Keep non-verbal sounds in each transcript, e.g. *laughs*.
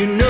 you know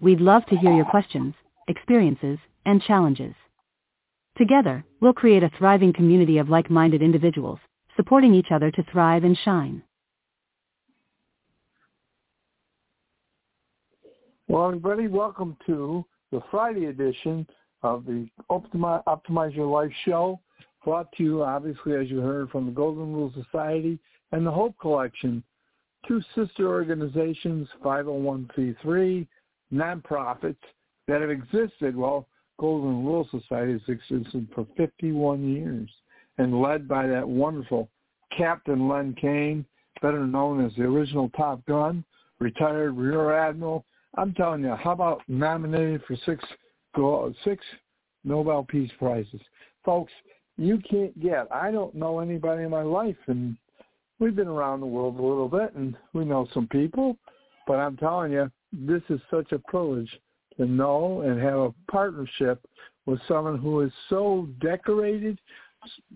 We'd love to hear your questions, experiences, and challenges. Together, we'll create a thriving community of like-minded individuals, supporting each other to thrive and shine. Well, everybody, welcome to the Friday edition of the Optimize, Optimize Your Life show, brought to you, obviously, as you heard, from the Golden Rule Society and the Hope Collection, two sister organizations, 501c3, nonprofits that have existed. Well, Golden Rule Society has existed for 51 years and led by that wonderful Captain Len Kane, better known as the original Top Gun, retired Rear Admiral. I'm telling you, how about nominated for six six Nobel Peace Prizes, folks? You can't get. I don't know anybody in my life, and we've been around the world a little bit, and we know some people. But I'm telling you, this is such a privilege to know and have a partnership with someone who is so decorated,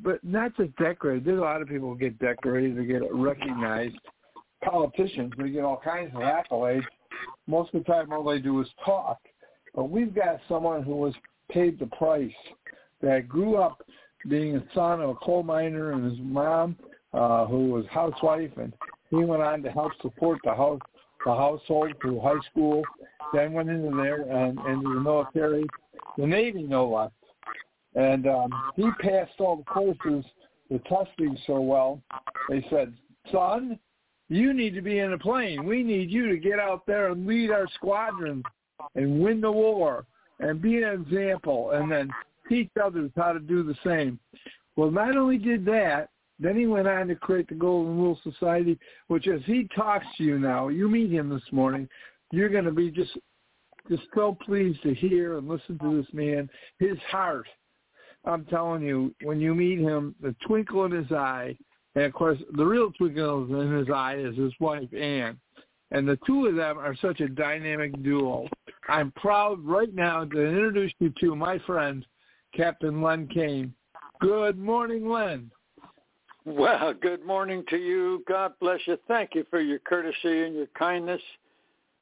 but not just decorated. There's a lot of people who get decorated, they get recognized. Politicians, they get all kinds of accolades. Most of the time, all they do is talk. But we've got someone who was paid the price, that grew up being a son of a coal miner and his mom, uh, who was housewife, and he went on to help support the house, the household through high school. Then went into there and into the military, the Navy no less. And um, he passed all the courses, the testing so well. They said, "Son, you need to be in a plane. We need you to get out there and lead our squadron and win the war and be an example and then teach others how to do the same. Well, not only did that, then he went on to create the Golden Rule Society, which as he talks to you now, you meet him this morning, you're going to be just just so pleased to hear and listen to this man. His heart, I'm telling you, when you meet him, the twinkle in his eye, and of course, the real twinkle in his eye is his wife, Ann. And the two of them are such a dynamic duo. I'm proud right now to introduce you to my friend, Captain Len Kane. Good morning, Len. Well, good morning to you. God bless you. Thank you for your courtesy and your kindness.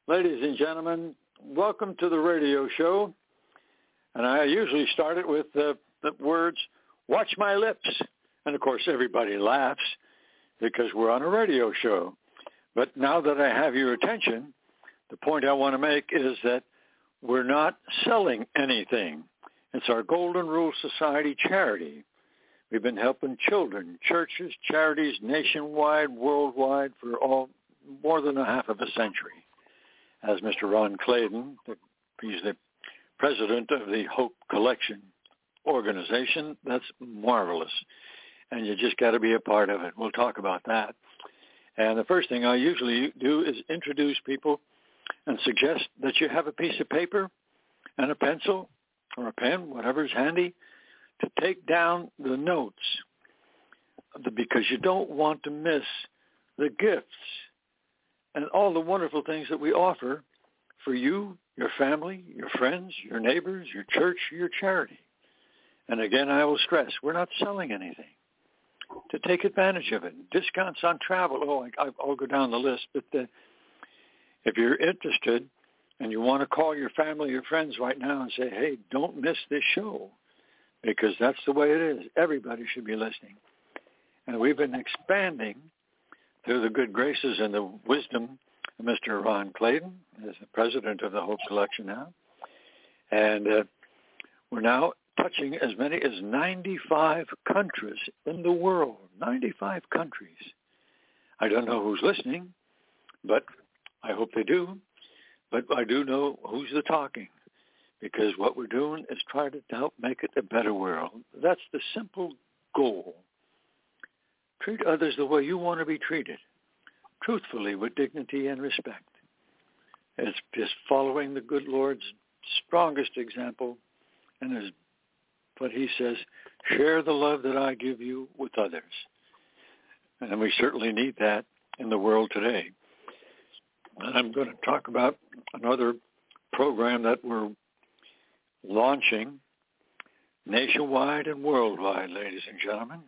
Ladies and gentlemen, welcome to the radio show. And I usually start it with the, the words, watch my lips. And of course, everybody laughs because we're on a radio show. But now that I have your attention, the point I want to make is that we're not selling anything. It's our Golden Rule Society charity. We've been helping children, churches, charities nationwide, worldwide for all more than a half of a century. As Mr. Ron Clayton, he's the president of the Hope Collection organization. That's marvelous. And you just got to be a part of it. We'll talk about that. And the first thing I usually do is introduce people and suggest that you have a piece of paper and a pencil or a pen, whatever's handy, to take down the notes because you don't want to miss the gifts and all the wonderful things that we offer for you, your family, your friends, your neighbors, your church, your charity. And again, I will stress, we're not selling anything. To take advantage of it, discounts on travel. Oh, I, I'll go down the list. But the, if you're interested and you want to call your family or friends right now and say, hey, don't miss this show, because that's the way it is. Everybody should be listening. And we've been expanding through the good graces and the wisdom of Mr. Ron Clayton, as the president of the Hope Collection now. And uh, we're now touching as many as 95 countries in the world. 95 countries. I don't know who's listening, but I hope they do. But I do know who's the talking because what we're doing is trying to help make it a better world. That's the simple goal. Treat others the way you want to be treated, truthfully with dignity and respect. It's just following the good Lord's strongest example, and as what he says, share the love that I give you with others. And we certainly need that in the world today. And I'm going to talk about another program that we're launching nationwide and worldwide, ladies and gentlemen.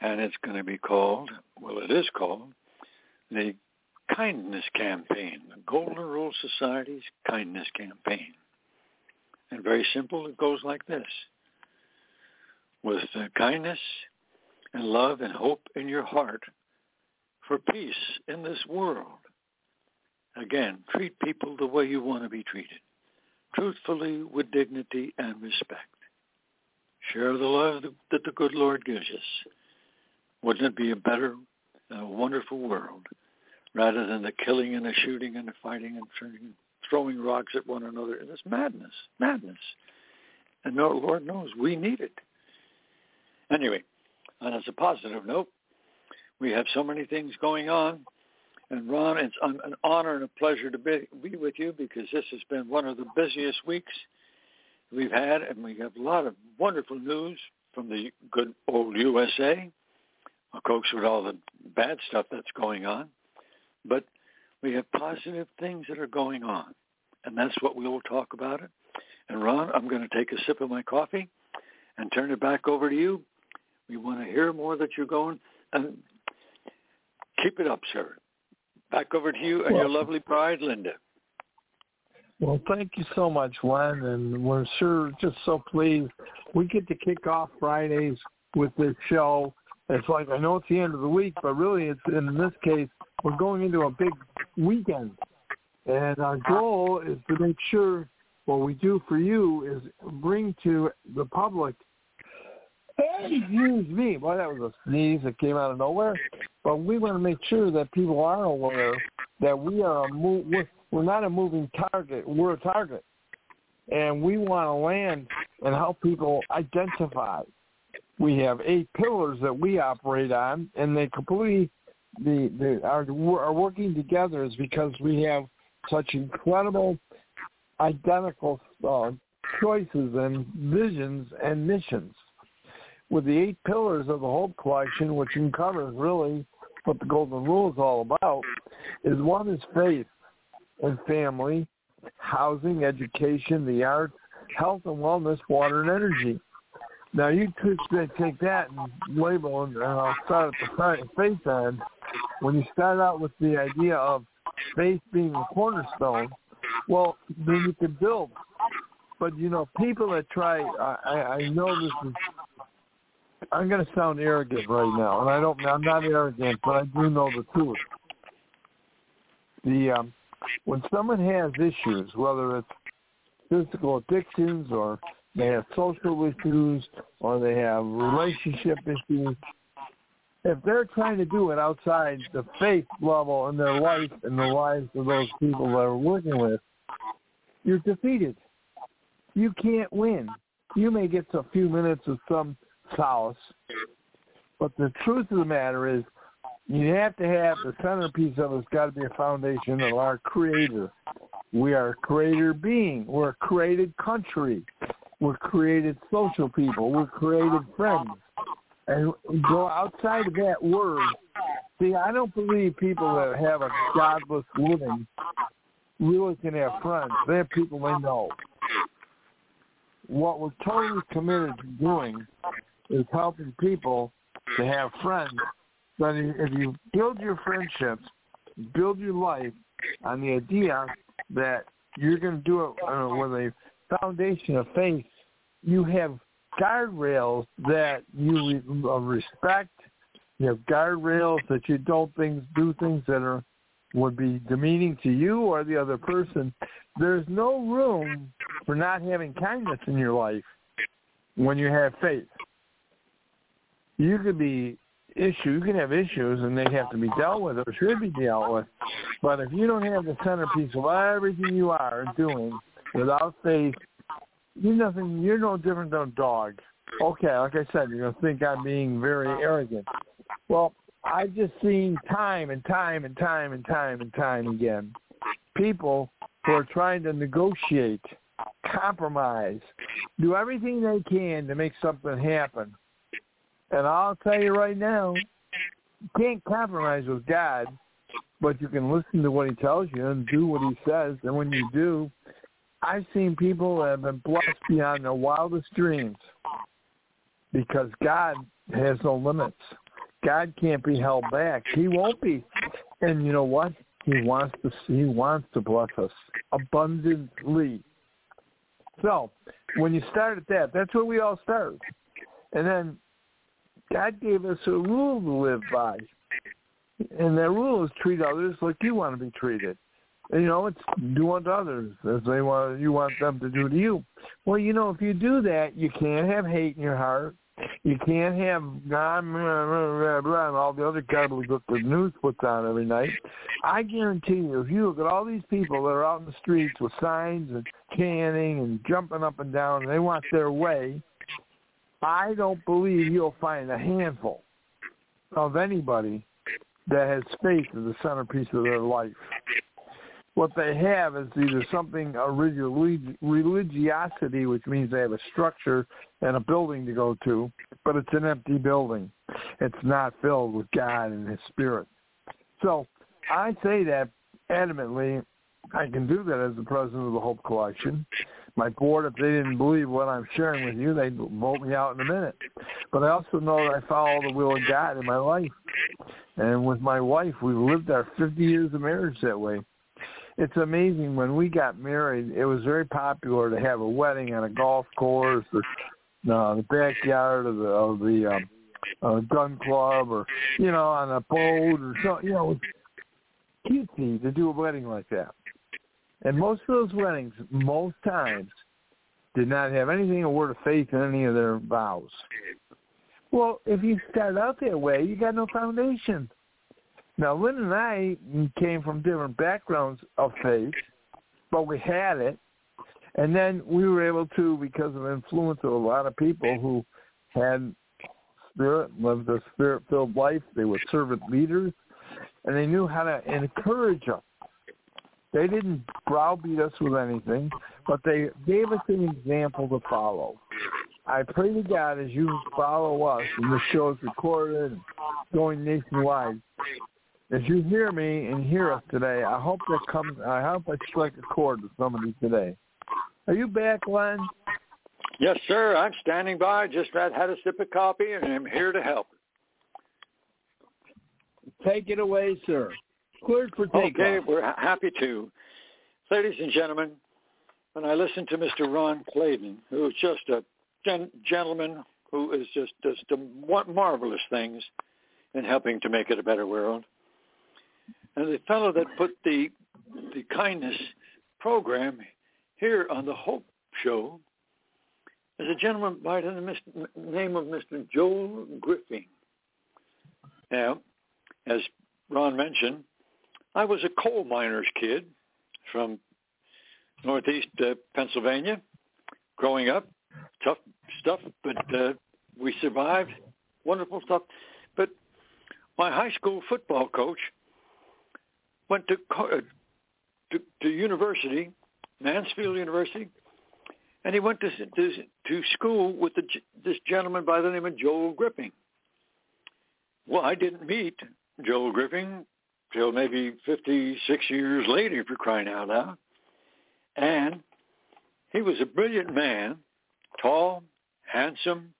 And it's going to be called, well, it is called, the Kindness Campaign, the Golden Rule Society's Kindness Campaign. And very simple, it goes like this. With kindness and love and hope in your heart for peace in this world. Again, treat people the way you want to be treated, truthfully with dignity and respect. Share the love that the good Lord gives us. Wouldn't it be a better, a wonderful world rather than the killing and the shooting and the fighting and throwing rocks at one another? It's madness, madness. And no, Lord knows we need it. Anyway, and as a positive note, we have so many things going on. And Ron, it's an honor and a pleasure to be, be with you because this has been one of the busiest weeks we've had, and we have a lot of wonderful news from the good old USA. Of course, with all the bad stuff that's going on, but we have positive things that are going on, and that's what we will talk about it. And Ron, I'm going to take a sip of my coffee and turn it back over to you. We want to hear more that you're going, and keep it up, sir. Back over to you and Well- your lovely bride, Linda. Well, thank you so much, Len, and we're sure just so pleased. We get to kick off Fridays with this show. It's like I know it's the end of the week, but really, it's in this case we're going into a big weekend, and our goal is to make sure what we do for you is bring to the public. Excuse me, boy, that was a sneeze that came out of nowhere. But we want to make sure that people are aware that we are a mo- we're, we're not a moving target. We're a target, and we want to land and help people identify. We have eight pillars that we operate on, and they completely the, the are are working together is because we have such incredible identical uh, choices and visions and missions. With the eight pillars of the Hope Collection, which covers really what the Golden Rule is all about, is one is faith and family, housing, education, the arts, health and wellness, water and energy. Now you could take that and label, and I'll start at the faith end. When you start out with the idea of faith being the cornerstone, well, then you can build. But you know, people that try, I, I I know this is. I'm going to sound arrogant right now, and I don't. I'm not arrogant, but I do know the truth. The um, when someone has issues, whether it's physical addictions or they have social issues or they have relationship issues, if they're trying to do it outside the faith level in their life and the lives of those people they're working with, you're defeated. You can't win. You may get a few minutes of some solace, but the truth of the matter is you have to have the centerpiece of it's got to be a foundation of our creator. We are a creator being. We're a created country. We're created social people. We're created friends. And go outside of that word. See, I don't believe people that have a godless living really can have friends. They have people they know. What we're totally committed to doing is helping people to have friends. But if you build your friendships, build your life on the idea that you're going to do it uh, with a foundation of faith, you have guardrails that you uh, respect. You have guardrails that you don't things do things that are would be demeaning to you or the other person, there's no room for not having kindness in your life when you have faith. You could be issue you can have issues and they have to be dealt with or should be dealt with. But if you don't have the centerpiece of everything you are doing without faith, you're nothing you're no different than a dog. Okay, like I said, you're gonna think I'm being very arrogant. Well, I've just seen time and time and time and time and time again people who are trying to negotiate, compromise, do everything they can to make something happen. And I'll tell you right now, you can't compromise with God, but you can listen to what he tells you and do what he says. And when you do, I've seen people that have been blessed beyond their wildest dreams because God has no limits. God can't be held back. He won't be. And you know what? He wants to he wants to bless us abundantly. So when you start at that, that's where we all start. And then God gave us a rule to live by. And that rule is treat others like you want to be treated. And, you know, it's do unto others as they want you want them to do to you. Well, you know, if you do that, you can't have hate in your heart. You can't have blah, blah, blah, and all the other garbage that the news puts on every night. I guarantee you, if you look at all these people that are out in the streets with signs and chanting and jumping up and down, and they want their way, I don't believe you'll find a handful of anybody that has faith as the centerpiece of their life. What they have is either something, a religiosity, which means they have a structure and a building to go to, but it's an empty building. It's not filled with God and His Spirit. So I say that adamantly. I can do that as the president of the Hope Collection my board, if they didn't believe what I'm sharing with you, they'd vote me out in a minute. But I also know that I follow the will of God in my life. And with my wife, we've lived our 50 years of marriage that way. It's amazing. When we got married, it was very popular to have a wedding on a golf course or uh, the backyard of the of the um, uh, gun club, or you know, on a boat, or so. You know, it's cutesy to do a wedding like that. And most of those weddings, most times, did not have anything a word of faith in any of their vows. Well, if you start out that way, you got no foundation. Now, Lynn and I came from different backgrounds of faith, but we had it. And then we were able to, because of influence of a lot of people who had spirit, lived a spirit-filled life. They were servant leaders, and they knew how to encourage them they didn't browbeat us with anything, but they gave us an example to follow. I pray to God as you follow us, and the show is recorded and going nationwide. As you hear me and hear us today, I hope that comes. I hope I strike a chord with somebody today. Are you back, Len? Yes, sir. I'm standing by. Just had, had a sip of coffee, and I'm here to help. Take it away, sir. Cleared for takeoff. Okay, we're happy to. Ladies and gentlemen, when I listen to Mr. Ron Clayton, who is just a gen- gentleman who is just a marvelous things in helping to make it a better world, and the fellow that put the the kindness program here on the Hope Show is a gentleman by the name of Mr. Joel Griffin. Now, as Ron mentioned, I was a coal miner's kid from northeast uh, Pennsylvania growing up. Tough stuff, but uh, we survived. Wonderful stuff. But my high school football coach went to, uh, to, to university, Mansfield University, and he went to to, to school with the, this gentleman by the name of Joel Griffin. Well, I didn't meet Joel Griffin till maybe 56 years later if you're crying out loud. And he was a brilliant man, tall, handsome,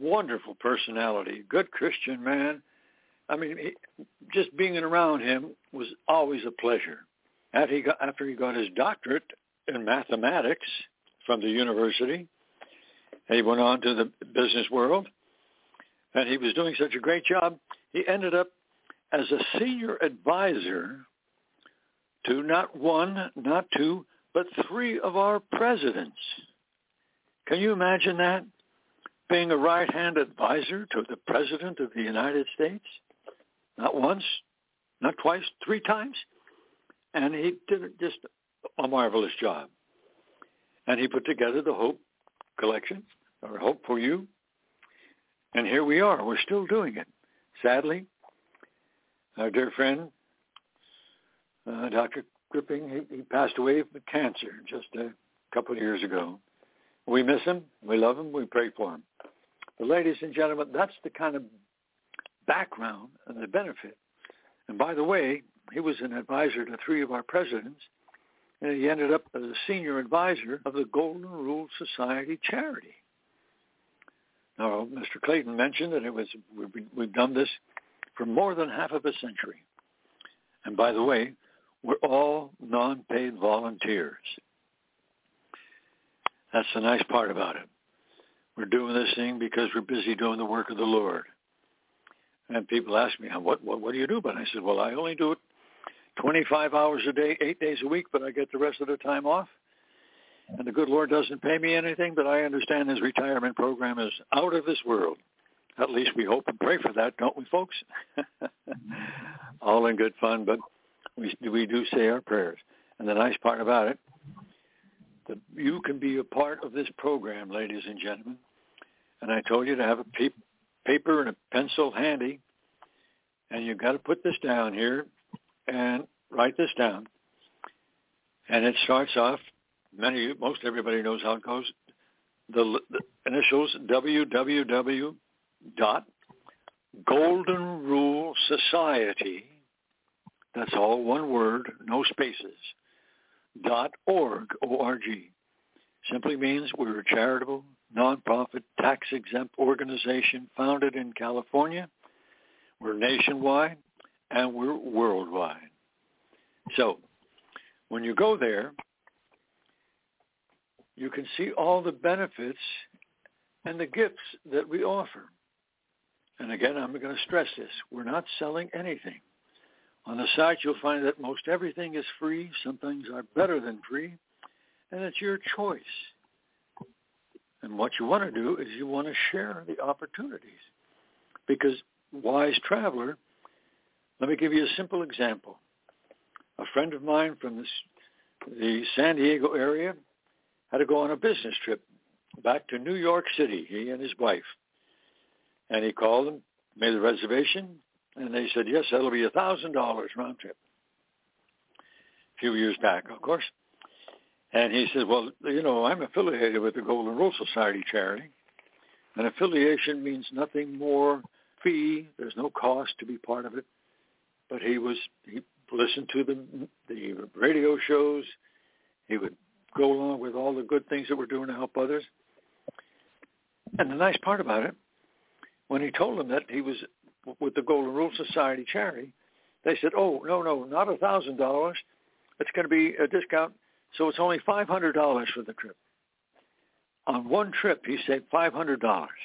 wonderful personality, good Christian man. I mean, just being around him was always a pleasure. After he got, after he got his doctorate in mathematics from the university, he went on to the business world, and he was doing such a great job. He ended up as a senior advisor to not one, not two, but three of our presidents. Can you imagine that? Being a right-hand advisor to the President of the United States? Not once, not twice, three times. And he did just a marvelous job. And he put together the Hope Collection, or Hope for You. And here we are. We're still doing it. Sadly, our dear friend, uh, Dr. Griffin, he, he passed away of cancer just a couple of years ago. We miss him. We love him. We pray for him. But ladies and gentlemen, that's the kind of background and the benefit. And by the way, he was an advisor to three of our presidents, and he ended up as a senior advisor of the Golden Rule Society charity. Now, Mr. Clayton mentioned that it was we've, we've done this for more than half of a century. And by the way, we're all non-paid volunteers. That's the nice part about it. We're doing this thing because we're busy doing the work of the Lord. And people ask me, what, what, what do you do? But I said, well, I only do it 25 hours a day, eight days a week, but I get the rest of the time off. And the good Lord doesn't pay me anything, but I understand his retirement program is out of this world. At least we hope and pray for that, don't we, folks? *laughs* All in good fun, but we, we do say our prayers. And the nice part about it, you can be a part of this program, ladies and gentlemen. And I told you to have a pe- paper and a pencil handy, and you've got to put this down here and write this down. And it starts off, many, most everybody knows how it goes. The, the initials www dot Golden Rule Society. That's all one word, no spaces. Dot org, O-R-G. Simply means we're a charitable, nonprofit, tax-exempt organization founded in California. We're nationwide and we're worldwide. So when you go there, you can see all the benefits and the gifts that we offer. And again, I'm going to stress this. We're not selling anything. On the site, you'll find that most everything is free. Some things are better than free. And it's your choice. And what you want to do is you want to share the opportunities. Because wise traveler, let me give you a simple example. A friend of mine from this, the San Diego area had to go on a business trip back to New York City, he and his wife. And he called them, made a reservation, and they said, yes, that'll be a $1,000 round trip. A few years back, of course. And he said, well, you know, I'm affiliated with the Golden Rule Society charity. An affiliation means nothing more fee. There's no cost to be part of it. But he was, he listened to the, the radio shows. He would go along with all the good things that we're doing to help others. And the nice part about it, when he told them that he was with the Golden Rule Society charity, they said, "Oh, no, no, not a thousand dollars. It's going to be a discount, so it's only five hundred dollars for the trip." On one trip, he saved five hundred dollars.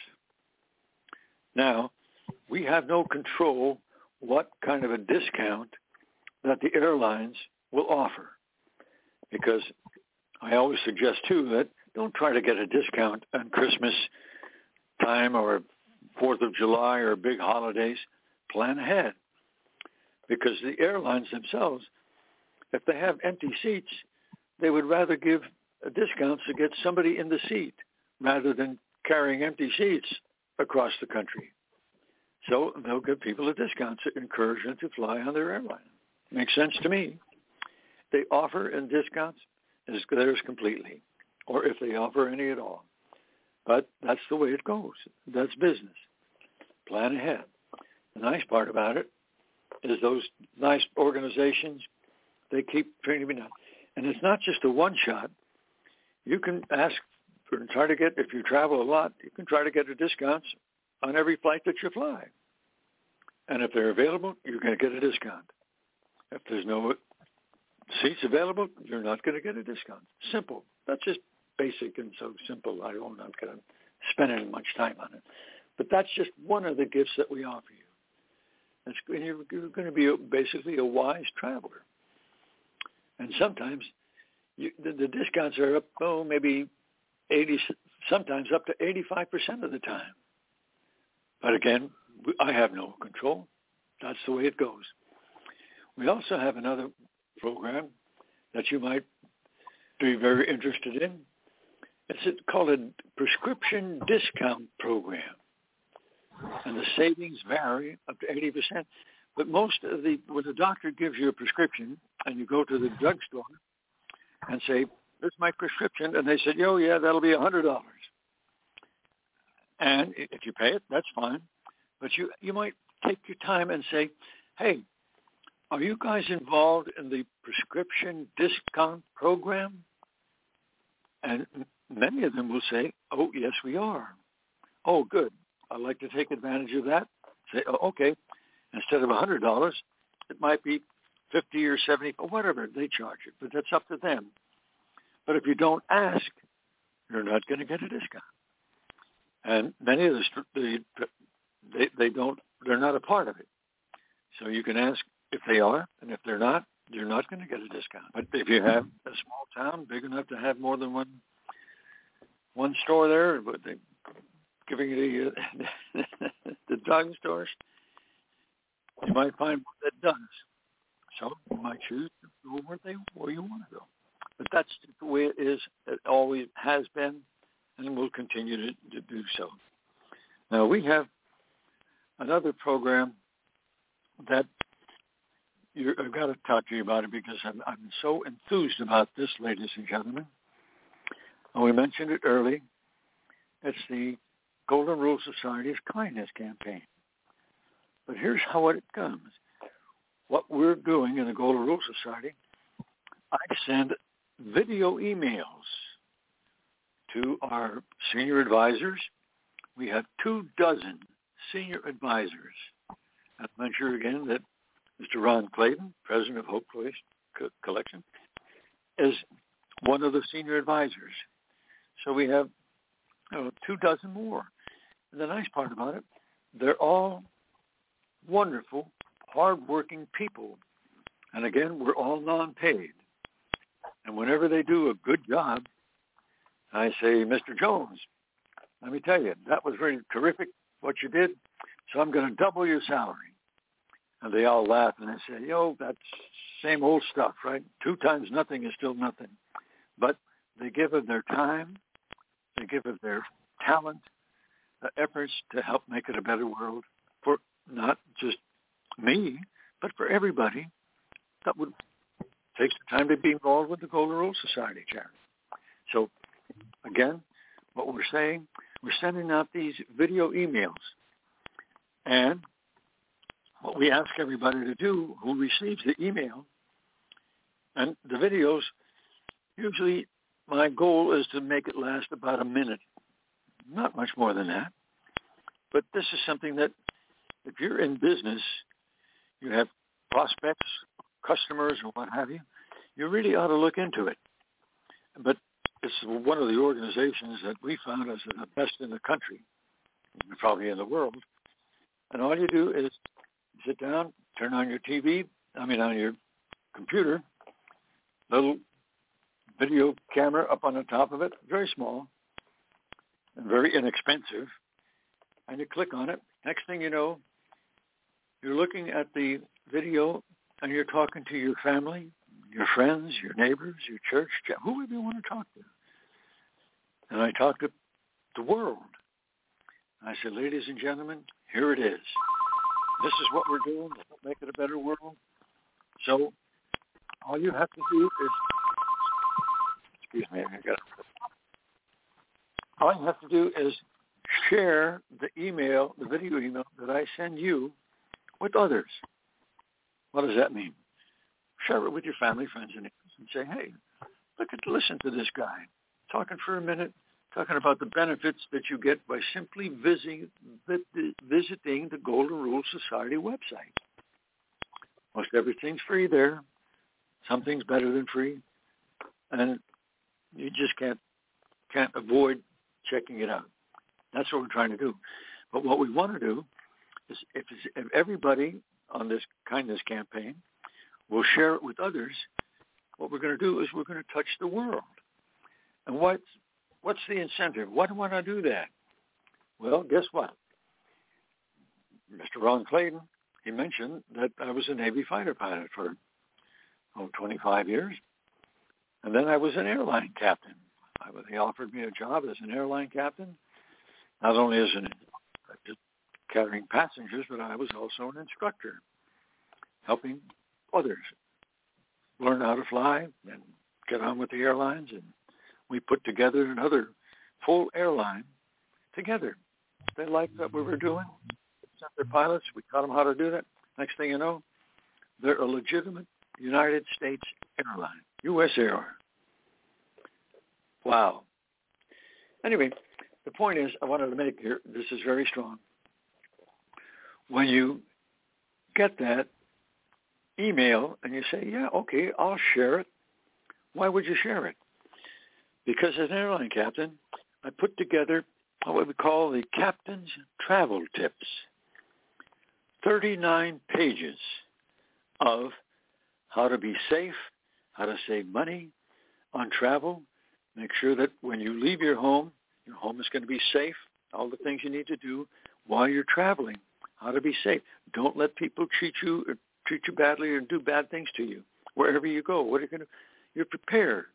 Now, we have no control what kind of a discount that the airlines will offer, because I always suggest too that don't try to get a discount on Christmas time or Fourth of July or big holidays, plan ahead. Because the airlines themselves, if they have empty seats, they would rather give discounts to get somebody in the seat rather than carrying empty seats across the country. So they'll give people a discount to encourage them to fly on their airline. Makes sense to me. They offer in discounts is theirs completely, or if they offer any at all. But that's the way it goes. That's business. Plan ahead. The nice part about it is those nice organizations, they keep training me now. And it's not just a one shot. You can ask for try to get if you travel a lot, you can try to get a discounts on every flight that you fly. And if they're available, you're going to get a discount. If there's no seats available, you're not going to get a discount. Simple. That's just basic and so simple. I don't, I'm not going to spend any much time on it. But that's just one of the gifts that we offer you. That's, you're, you're going to be basically a wise traveler. And sometimes you, the, the discounts are up, oh, maybe 80, sometimes up to 85% of the time. But again, I have no control. That's the way it goes. We also have another program that you might be very interested in. It's called a prescription discount program. And the savings vary up to 80%. But most of the, when the doctor gives you a prescription and you go to the drugstore and say, this is my prescription, and they said, oh, yeah, that'll be a $100. And if you pay it, that's fine. But you, you might take your time and say, hey, are you guys involved in the prescription discount program? And many of them will say, oh, yes, we are. Oh, good. I'd like to take advantage of that. Say, oh, okay. Instead of a $100, it might be 50 or 70 or whatever they charge it, but that's up to them. But if you don't ask, you're not going to get a discount. And many of the they, they don't, they're not a part of it. So you can ask if they are, and if they're not, you're not going to get a discount. But if you have a small town big enough to have more than one one store there, but they giving it the uh, *laughs* the drug stores, you might find that does. So you might choose to go where they where you want to go. But that's the way it is. It always has been, and will continue to, to do so. Now we have another program that you're, I've got to talk to you about it because I'm, I'm so enthused about this, ladies and gentlemen. And we mentioned it early. It's the Golden Rule Society's kindness campaign. But here's how it comes. What we're doing in the Golden Rule Society, I send video emails to our senior advisors. We have two dozen senior advisors. I'll mention again that Mr. Ron Clayton, president of Hope Collection, is one of the senior advisors. So we have know, two dozen more. The nice part about it, they're all wonderful, hardworking people. And again, we're all non-paid. And whenever they do a good job, I say, Mr. Jones, let me tell you, that was really terrific what you did. So I'm going to double your salary. And they all laugh and they say, yo, that's same old stuff, right? Two times nothing is still nothing. But they give of their time, they give of their talent, Uh, efforts to help make it a better world for not just me, but for everybody that would take the time to be involved with the Golden Rule Society charity. So again, what we're saying, we're sending out these video emails. And what we ask everybody to do who receives the email and the videos, usually my goal is to make it last about a minute, not much more than that. But this is something that if you're in business, you have prospects, customers, or what have you, you really ought to look into it. But it's one of the organizations that we found as the best in the country, probably in the world. And all you do is sit down, turn on your TV, I mean on your computer, little video camera up on the top of it, very small very inexpensive, and you click on it. Next thing you know, you're looking at the video and you're talking to your family, your friends, your neighbors, your church, whoever you want to talk to. And I talk to the world. I said, ladies and gentlemen, here it is. This is what we're doing to make it a better world. So all you have to do is, excuse me, I got all you have to do is share the email, the video email that I send you with others. What does that mean? Share it with your family, friends, and neighbors and say, hey, look at, listen to this guy talking for a minute talking about the benefits that you get by simply visiting the, visiting the Golden Rule Society website. Most everything's free there. Something's better than free, and you just can't can't avoid checking it out. That's what we're trying to do. But what we want to do is if, if everybody on this kindness campaign will share it with others, what we're going to do is we're going to touch the world. And what's, what's the incentive? Why do I do that? Well, guess what? Mr. Ron Clayton, he mentioned that I was a Navy fighter pilot for oh, 25 years. And then I was an airline captain. I, they offered me a job as an airline captain, not only as an carrying passengers, but I was also an instructor, helping others learn how to fly and get on with the airlines. And we put together another full airline together. They liked what we were doing. Sent their pilots. We taught them how to do that. Next thing you know, they're a legitimate United States airline, U.S. Air. Wow. Anyway, the point is, I wanted to make here, this is very strong. When you get that email and you say, yeah, okay, I'll share it, why would you share it? Because as an airline captain, I put together what we call the Captain's Travel Tips. 39 pages of how to be safe, how to save money on travel, make sure that when you leave your home, your home is going to be safe, all the things you need to do while you're traveling, how to be safe. Don't let people treat you or treat you badly or do bad things to you wherever you go. What are you going to? You're prepared.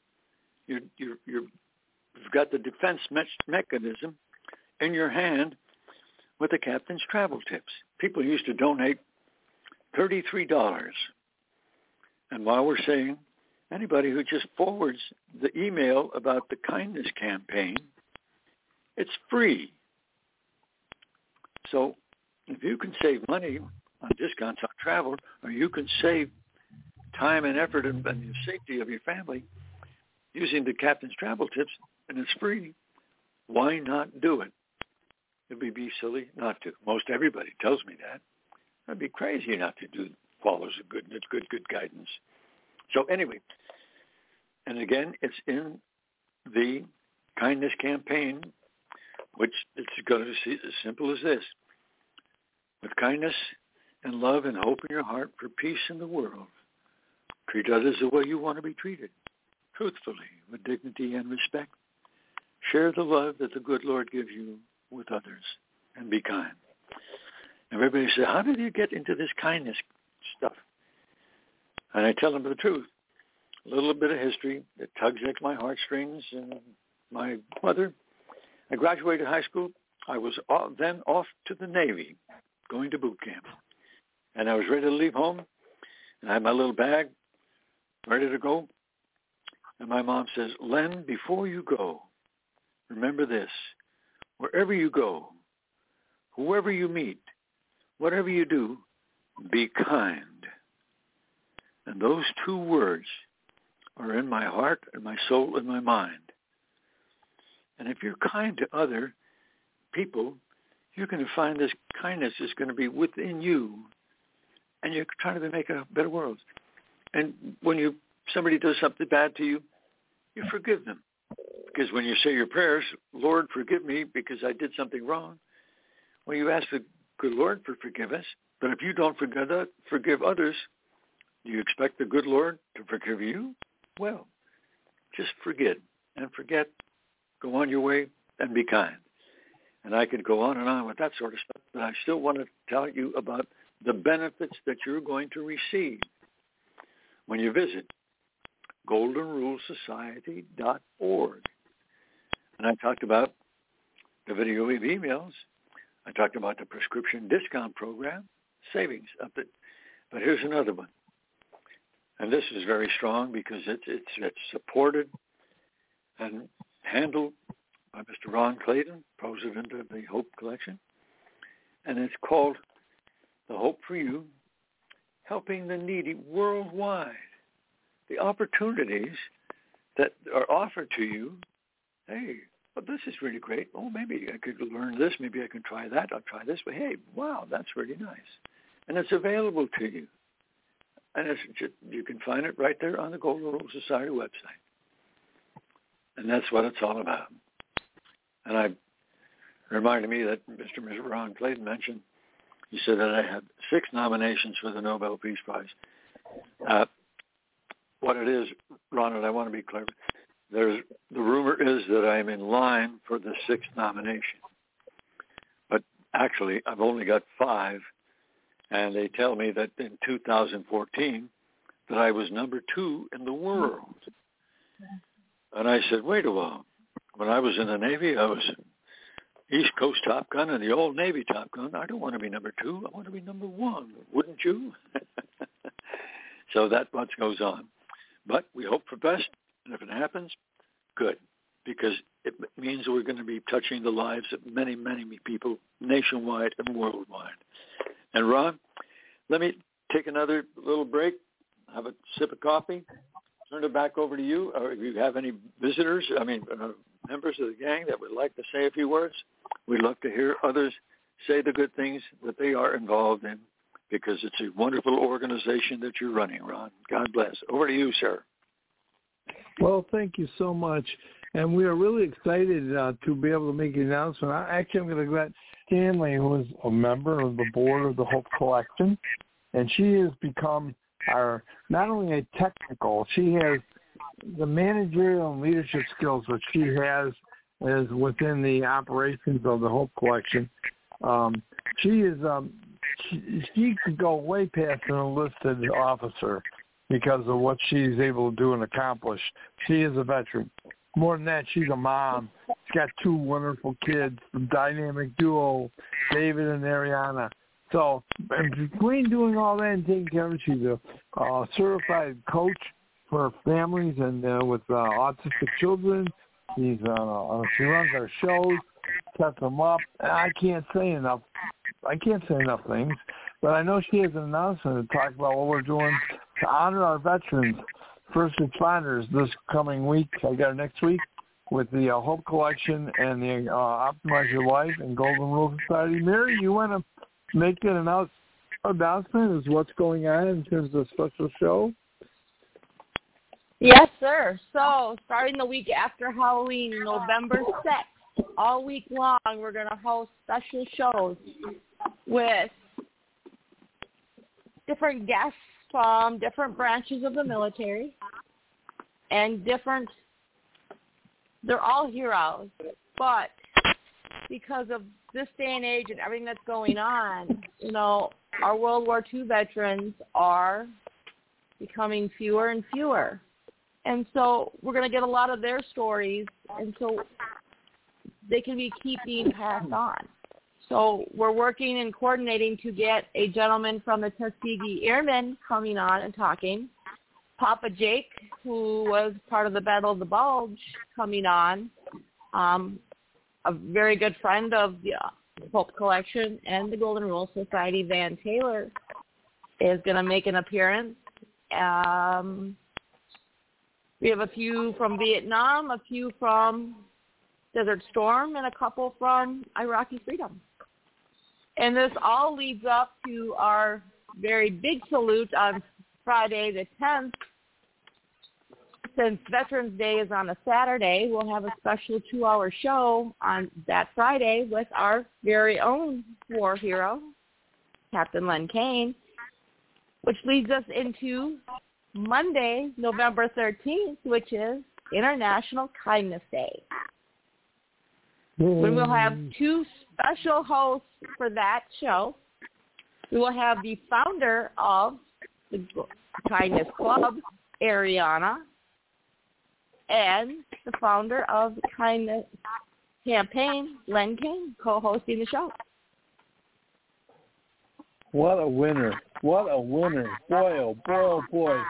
You're you're you're you've got the defense me- mechanism in your hand with the captain's travel tips. People used to donate thirty-three dollars, and while we're saying anybody who just forwards the email about the kindness campaign, it's free. So if you can save money on discounts on travel, or you can save time and effort and, the safety of your family using the captain's travel tips, and it's free, why not do it? It would be silly not to. Most everybody tells me that. I'd be crazy not to do follows a good, good, good guidance. So anyway, and again, it's in the kindness campaign, which it's going to be as simple as this. With kindness and love and hope in your heart for peace in the world, treat others the way you want to be treated, truthfully, with dignity and respect. Share the love that the good Lord gives you with others and be kind. Everybody says, how did you get into this kindness stuff? And I tell them the truth. A little bit of history that tugs at my heartstrings. And my mother, I graduated high school. I was then off to the Navy, going to boot camp. And I was ready to leave home. And I had my little bag ready to go. And my mom says, Len, before you go, remember this. Wherever you go, whoever you meet, whatever you do, be kind. And those two words are in my heart and my soul and my mind. And if you're kind to other people, you're going to find this kindness is going to be within you, and you're trying to make a better world. And when you somebody does something bad to you, you forgive them. Because when you say your prayers, Lord, forgive me because I did something wrong, well, you ask the good Lord for forgiveness. But if you don't forgive, forgive others, do you expect the good Lord to forgive you? Well, just forget and forget. Go on your way and be kind. And I could go on and on with that sort of stuff, but I still want to tell you about the benefits that you're going to receive when you visit goldenrulesociety.org. And I talked about the video wave emails. I talked about the prescription discount program, savings up it. But here's another one. And this is very strong because it's, it's, it's supported and handled by Mr. Ron Clayton, president of the Hope Collection. And it's called The Hope for You, Helping the Needy Worldwide. The opportunities that are offered to you, hey, well, this is really great. Oh, maybe I could learn this. Maybe I can try that. I'll try this. But hey, wow, that's really nice. And it's available to you. And it's just, you can find it right there on the Golden Rule Society website. And that's what it's all about. And I reminded me that Mr. Mr. Ron Clayton mentioned, he said that I had six nominations for the Nobel Peace Prize. Uh, what it is, Ron, and I want to be clear. There's the rumor is that I'm in line for the sixth nomination, but actually I've only got five, and they tell me that in 2014 that I was number two in the world. Mm-hmm. And I said, wait a while. When I was in the Navy, I was East Coast Top Gun and the old Navy Top Gun. I don't want to be number two. I want to be number one. Wouldn't you? *laughs* so that much goes on. But we hope for best. And if it happens, good. Because it means we're going to be touching the lives of many, many people nationwide and worldwide. And Ron, let me take another little break, have a sip of coffee, turn it back over to you. Or if you have any visitors, I mean, uh, members of the gang that would like to say a few words, we'd love to hear others say the good things that they are involved in because it's a wonderful organization that you're running, Ron. God bless. Over to you, sir. Well, thank you so much. And we are really excited uh, to be able to make an announcement. I, actually, I'm going to let Stanley, who is a member of the board of the Hope Collection, and she has become our not only a technical, she has the managerial and leadership skills that she has is within the operations of the Hope Collection. Um, she is um, she, she could go way past an enlisted officer because of what she's able to do and accomplish. She is a veteran. More than that, she's a mom. She's got two wonderful kids, a dynamic duo, David and Ariana. So and between doing all that and taking care of it, she's a uh, certified coach for families and uh, with uh, autistic children. She's uh, she runs our shows, sets them up. I can't say enough. I can't say enough things, but I know she has an announcement to talk about what we're doing to honor our veterans, first responders this coming week. I got it next week with the uh, Hope Collection and the uh, Optimize Your Life and Golden Rule Society. Mary, you want to make an announce- announcement as what's going on in terms of special show? Yes, sir. So starting the week after Halloween, November 6th, all week long, we're going to host special shows with different guests from different branches of the military and different, they're all heroes, but because of this day and age and everything that's going on, you know, our World War II veterans are becoming fewer and fewer. And so we're going to get a lot of their stories, and so they can be keep being passed on. So we're working and coordinating to get a gentleman from the Tuskegee Airmen coming on and talking. Papa Jake, who was part of the Battle of the Bulge, coming on. Um, a very good friend of the uh, Hope Collection and the Golden Rule Society, Van Taylor, is going to make an appearance. Um, we have a few from Vietnam, a few from Desert Storm, and a couple from Iraqi Freedom. And this all leads up to our very big salute on Friday the 10th. Since Veterans Day is on a Saturday, we'll have a special two-hour show on that Friday with our very own war hero, Captain Len Kane, which leads us into Monday, November 13th, which is International Kindness Day. When we'll have two special hosts for that show. We will have the founder of the Kindness Club, Ariana, and the founder of the Kindness Campaign, Len Kane, co-hosting the show. What a winner. What a winner. Boy, oh boy, oh boy.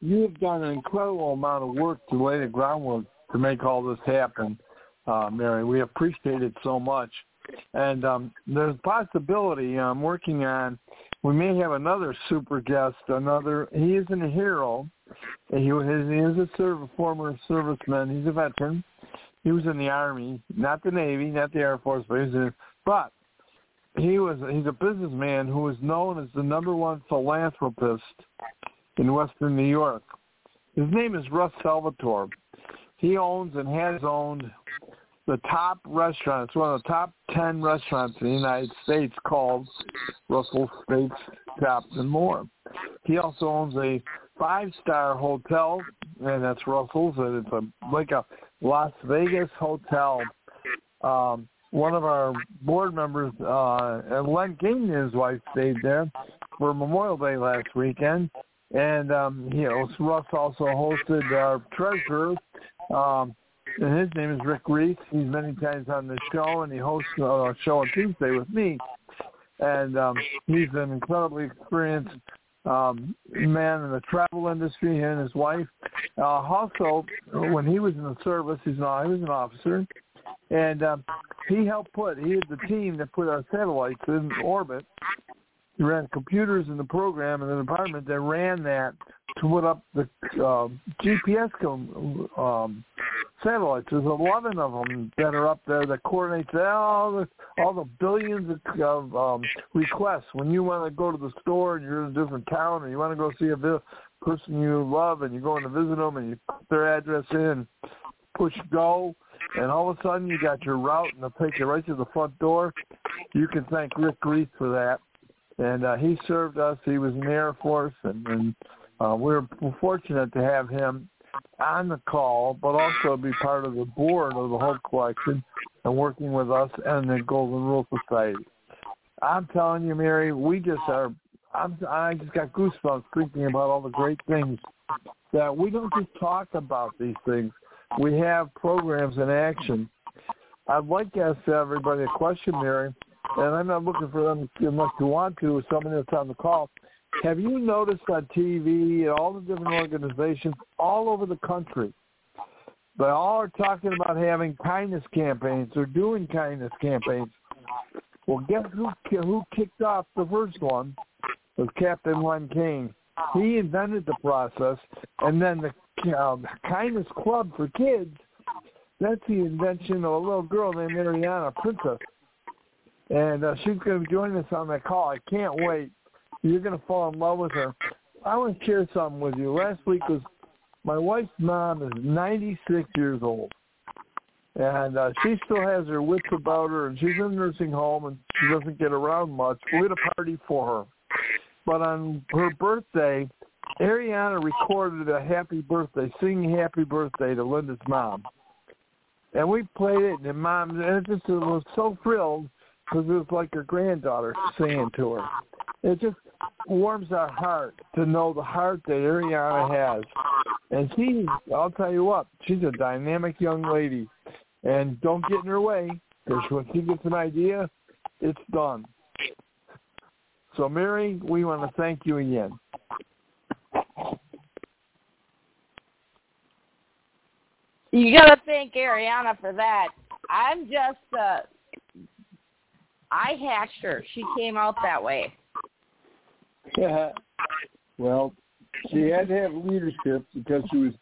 You have done an incredible amount of work to lay the groundwork to make all this happen, uh, Mary. We appreciate it so much. And um, there's a possibility I'm working on, we may have another super guest, another, he isn't a hero. He, he is a serv- former serviceman. He's a veteran. He was in the Army, not the Navy, not the Air Force, but in, but he was he's a businessman who is known as the number one philanthropist in Western New York. His name is Russ Salvatore. He owns and has owned the top restaurant. It's one of the top ten restaurants in the United States called Russell Steaks, Chops, and More. He also owns a five-star hotel, and that's Russell's, and it's a like a Las Vegas hotel. Um, one of our board members, uh, Len Kane and his wife stayed there for Memorial Day last weekend. And, um, you know, Russ also hosted our treasurer, um, and his name is Rick Reese. He's many times on the show, and he hosts a show on Tuesday with me. And um, he's an incredibly experienced um, man in the travel industry, he and his wife. Uh, also, when he was in the service, he's not, he was an officer, and um, he helped put, he had the team that put our satellites in orbit. He ran computers in the program in the department that ran that to put up the uh, GPS com- um, satellites. There's 11 of them that are up there that coordinates all the all the billions of um, requests. When you want to go to the store and you're in a different town, and you want to go see a vi- person you love, and you're going to visit them, and you put their address in, push go, and all of a sudden you got your route, and they'll take you right to the front door. You can thank Rick Reese for that. And uh, he served us. He was in the Air Force, and, and uh, we're fortunate to have him on the call, but also be part of the board of the Hope Collection and working with us and the Golden Rule Society. I'm telling you, Mary, we just are. I'm, I just got goosebumps thinking about all the great things that we don't just talk about these things. We have programs in action. I'd like to ask everybody a question, Mary, and I'm not looking for them unless you want to, somebody that's on the call. Have you noticed on TV and all the different organizations all over the country, they all are talking about having kindness campaigns or doing kindness campaigns. Well, guess who who kicked off the first one? Was Captain Len Kane. He invented the process, and then the um, Kindness Club for Kids. That's the invention of a little girl named Ariana Princess, and uh, she's going to be joining us on that call. I can't wait. You're going to fall in love with her. I want to share something with you. Last week was my wife's mom is 96 years old, and uh, she still has her wits about her, and she's in a nursing home, and she doesn't get around much. We had a party for her, but on her birthday, Ariana recorded a happy birthday, singing happy birthday to Linda's mom. And we played it, and mom and it just was so thrilled because it was like her granddaughter saying to her. It just warms our heart to know the heart that Ariana has. And she, I'll tell you what, she's a dynamic young lady. And don't get in her way, because when she gets an idea, it's done. So, Mary, we want to thank you again. You gotta thank Ariana for that. I'm just uh I hatched her. She came out that way. Yeah. Well, she had to have leadership because she was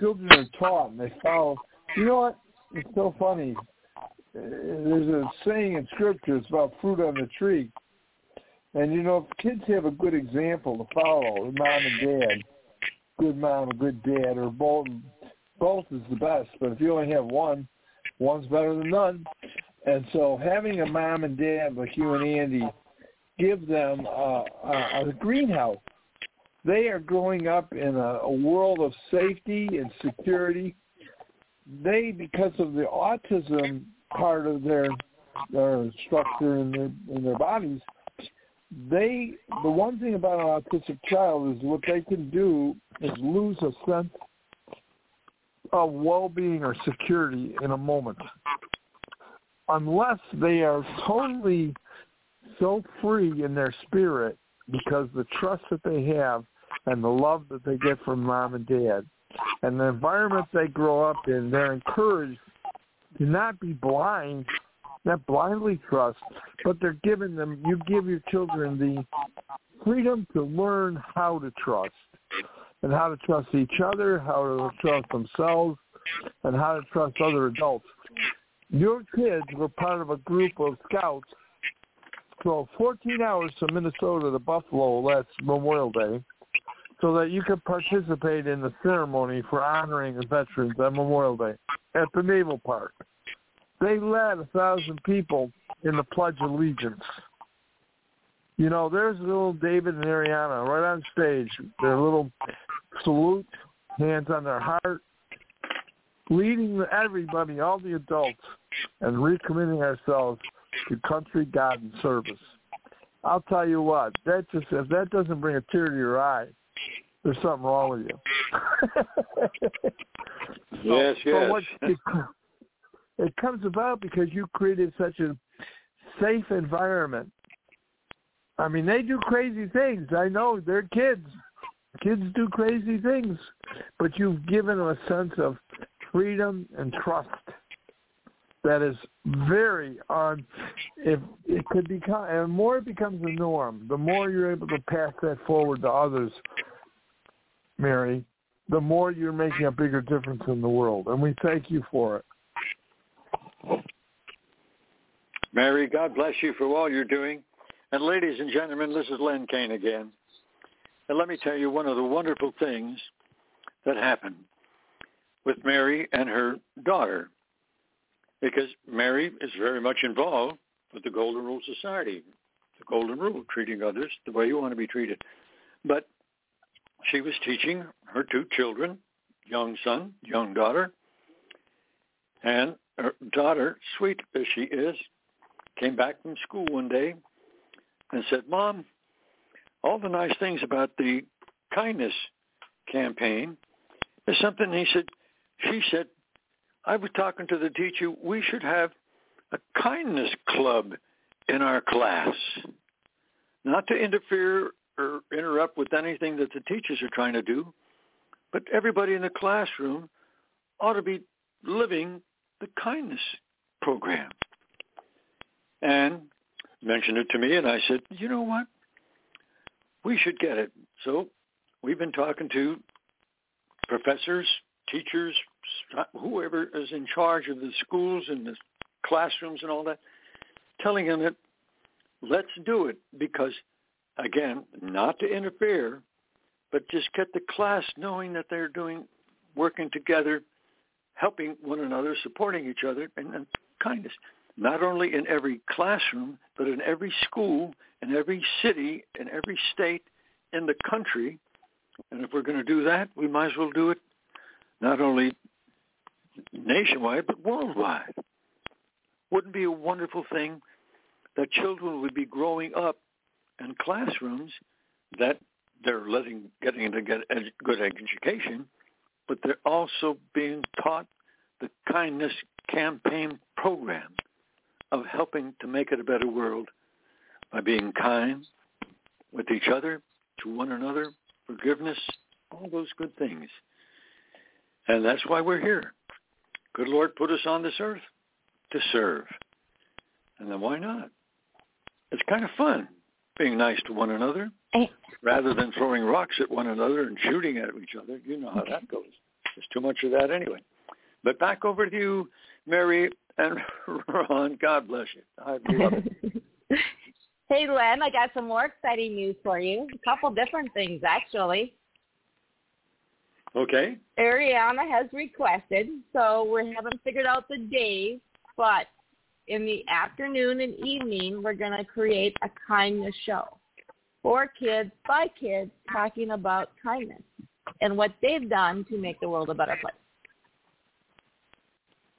children are taught and they follow. You know what? It's so funny. There's a saying in scripture. It's about fruit on the tree. And you know, if kids have a good example to follow, a mom and dad, good mom and good dad, or both, both is the best. But if you only have one, one's better than none. And so having a mom and dad like you and Andy give them uh, a, a greenhouse. They are growing up in a, a world of safety and security. They, because of the autism part of their their structure in their in their bodies, they the one thing about an autistic child is what they can do is lose a sense of well-being or security in a moment unless they are totally so free in their spirit because the trust that they have and the love that they get from mom and dad and the environment they grow up in, they're encouraged to not be blind, not blindly trust, but they're giving them, you give your children the freedom to learn how to trust and how to trust each other, how to trust themselves, and how to trust other adults. Your kids were part of a group of scouts drove 14 hours from Minnesota to Buffalo last Memorial Day so that you could participate in the ceremony for honoring the veterans on Memorial Day at the Naval Park. They led a thousand people in the Pledge of Allegiance. You know, there's little David and Ariana right on stage. Their little salute, hands on their heart, leading everybody, all the adults, and recommitting ourselves to country, God, and service. I'll tell you what, that just if that doesn't bring a tear to your eye, there's something wrong with you. *laughs* yes, yes. What, it, it comes about because you created such a safe environment. I mean, they do crazy things. I know they're kids. Kids do crazy things, but you've given them a sense of freedom and trust that is very on if it could become and more it becomes the norm the more you're able to pass that forward to others mary the more you're making a bigger difference in the world. And we thank you for it. Mary god bless you for all you're doing. And ladies and gentlemen this is len kane again. And let me tell you one of the wonderful things that happened with mary and her daughter because Mary is very much involved with the Golden Rule Society, the Golden Rule, treating others the way you want to be treated. But she was teaching her two children, young son, young daughter, and her daughter, sweet as she is, came back from school one day and said, Mom, all the nice things about the kindness campaign is something he said, she said, I was talking to the teacher, we should have a kindness club in our class, not to interfere or interrupt with anything that the teachers are trying to do, but everybody in the classroom ought to be living the kindness program. And mentioned it to me, and I said, you know what? We should get it. So we've been talking to professors, teachers, whoever is in charge of the schools and the classrooms and all that, telling them that let's do it because, again, not to interfere, but just get the class knowing that they're doing, working together, helping one another, supporting each other, and, and kindness. Not only in every classroom, but in every school, in every city, in every state in the country. And if we're going to do that, we might as well do it not only nationwide, but worldwide. Wouldn't be a wonderful thing that children would be growing up in classrooms that they're letting getting to get a good education, but they're also being taught the kindness campaign program of helping to make it a better world by being kind with each other, to one another, forgiveness, all those good things. And that's why we're here. Good Lord put us on this earth to serve. And then why not? It's kind of fun being nice to one another rather than throwing rocks at one another and shooting at each other. You know how that goes. There's too much of that anyway. But back over to you, Mary and *laughs* Ron. God bless you. I love it. *laughs* hey, Len, I got some more exciting news for you. A couple different things, actually. Okay. Ariana has requested, so we haven't figured out the days, but in the afternoon and evening, we're going to create a kindness show for kids, by kids, talking about kindness and what they've done to make the world a better place.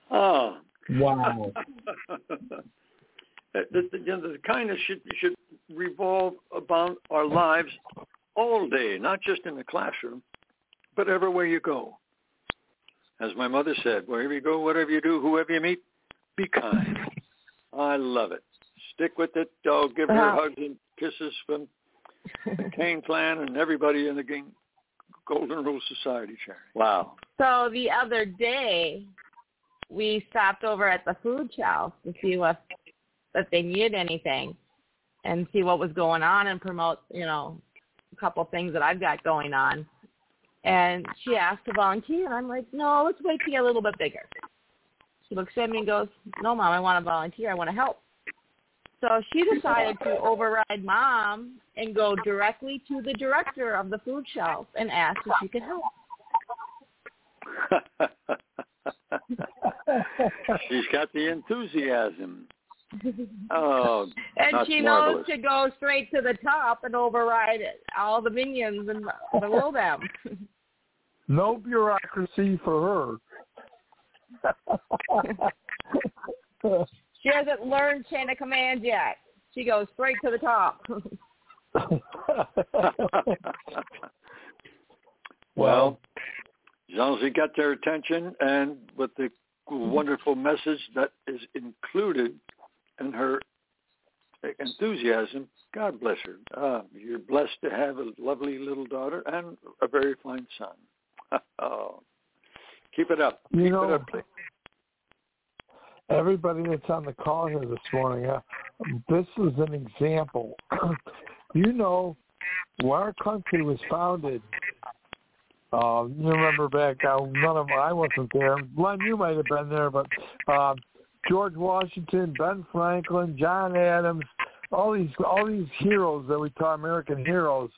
Oh. Wow. the, the, you know, the kindness should should revolve about our lives all day, not just in the classroom, but everywhere you go. As my mother said, wherever you go, whatever you do, whoever you meet, be kind. I love it. Stick with it. I'll give her Wow. hugs and kisses from the Kane clan and everybody in the Gang- Golden Rule Society, Cherry. Wow. So the other day, we stopped over at the food shelf to see what if they needed anything, and see what was going on, and promote you know a couple things that I've got going on. And she asked to volunteer, and I'm like, no, let's wait to get a little bit bigger. She looks at me and goes, no, mom, I want to volunteer. I want to help. So she decided to override mom and go directly to the director of the food shelf and ask if she could help. *laughs* She's got the enthusiasm. *laughs* Oh, And she marvelous. knows to go straight to the top and override all the minions and below them. *laughs* No bureaucracy for her. *laughs* She hasn't learned chain of command yet. She goes straight to the top. *laughs* well, as long as he got their attention and with the wonderful message that is included in her enthusiasm, God bless her. Uh, you're blessed to have a lovely little daughter and a very fine son. *laughs* keep it up. You keep know, it up. please. everybody that's on the call here this morning, uh, this is an example. *clears throat* you know, when our country was founded, uh, you remember back, uh, none of I wasn't there. Len, you might have been there, but uh, George Washington, Ben Franklin, John Adams, all these all these heroes that we call American heroes,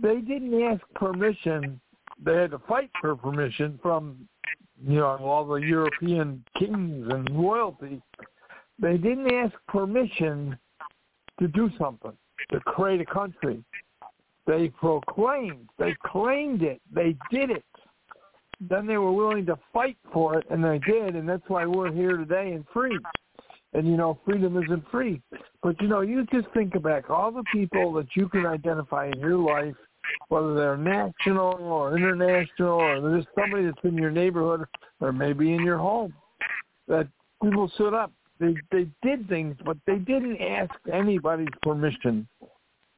they didn't ask permission. They had to fight for permission from you know all the European kings and royalty. They didn't ask permission to do something to create a country. They proclaimed, they claimed it, they did it. Then they were willing to fight for it, and they did, and that's why we're here today and free. And you know, freedom isn't free. But you know, you just think back all the people that you can identify in your life, whether they're national or international, or there's somebody that's in your neighborhood or maybe in your home, that people stood up. They they did things, but they didn't ask anybody's permission.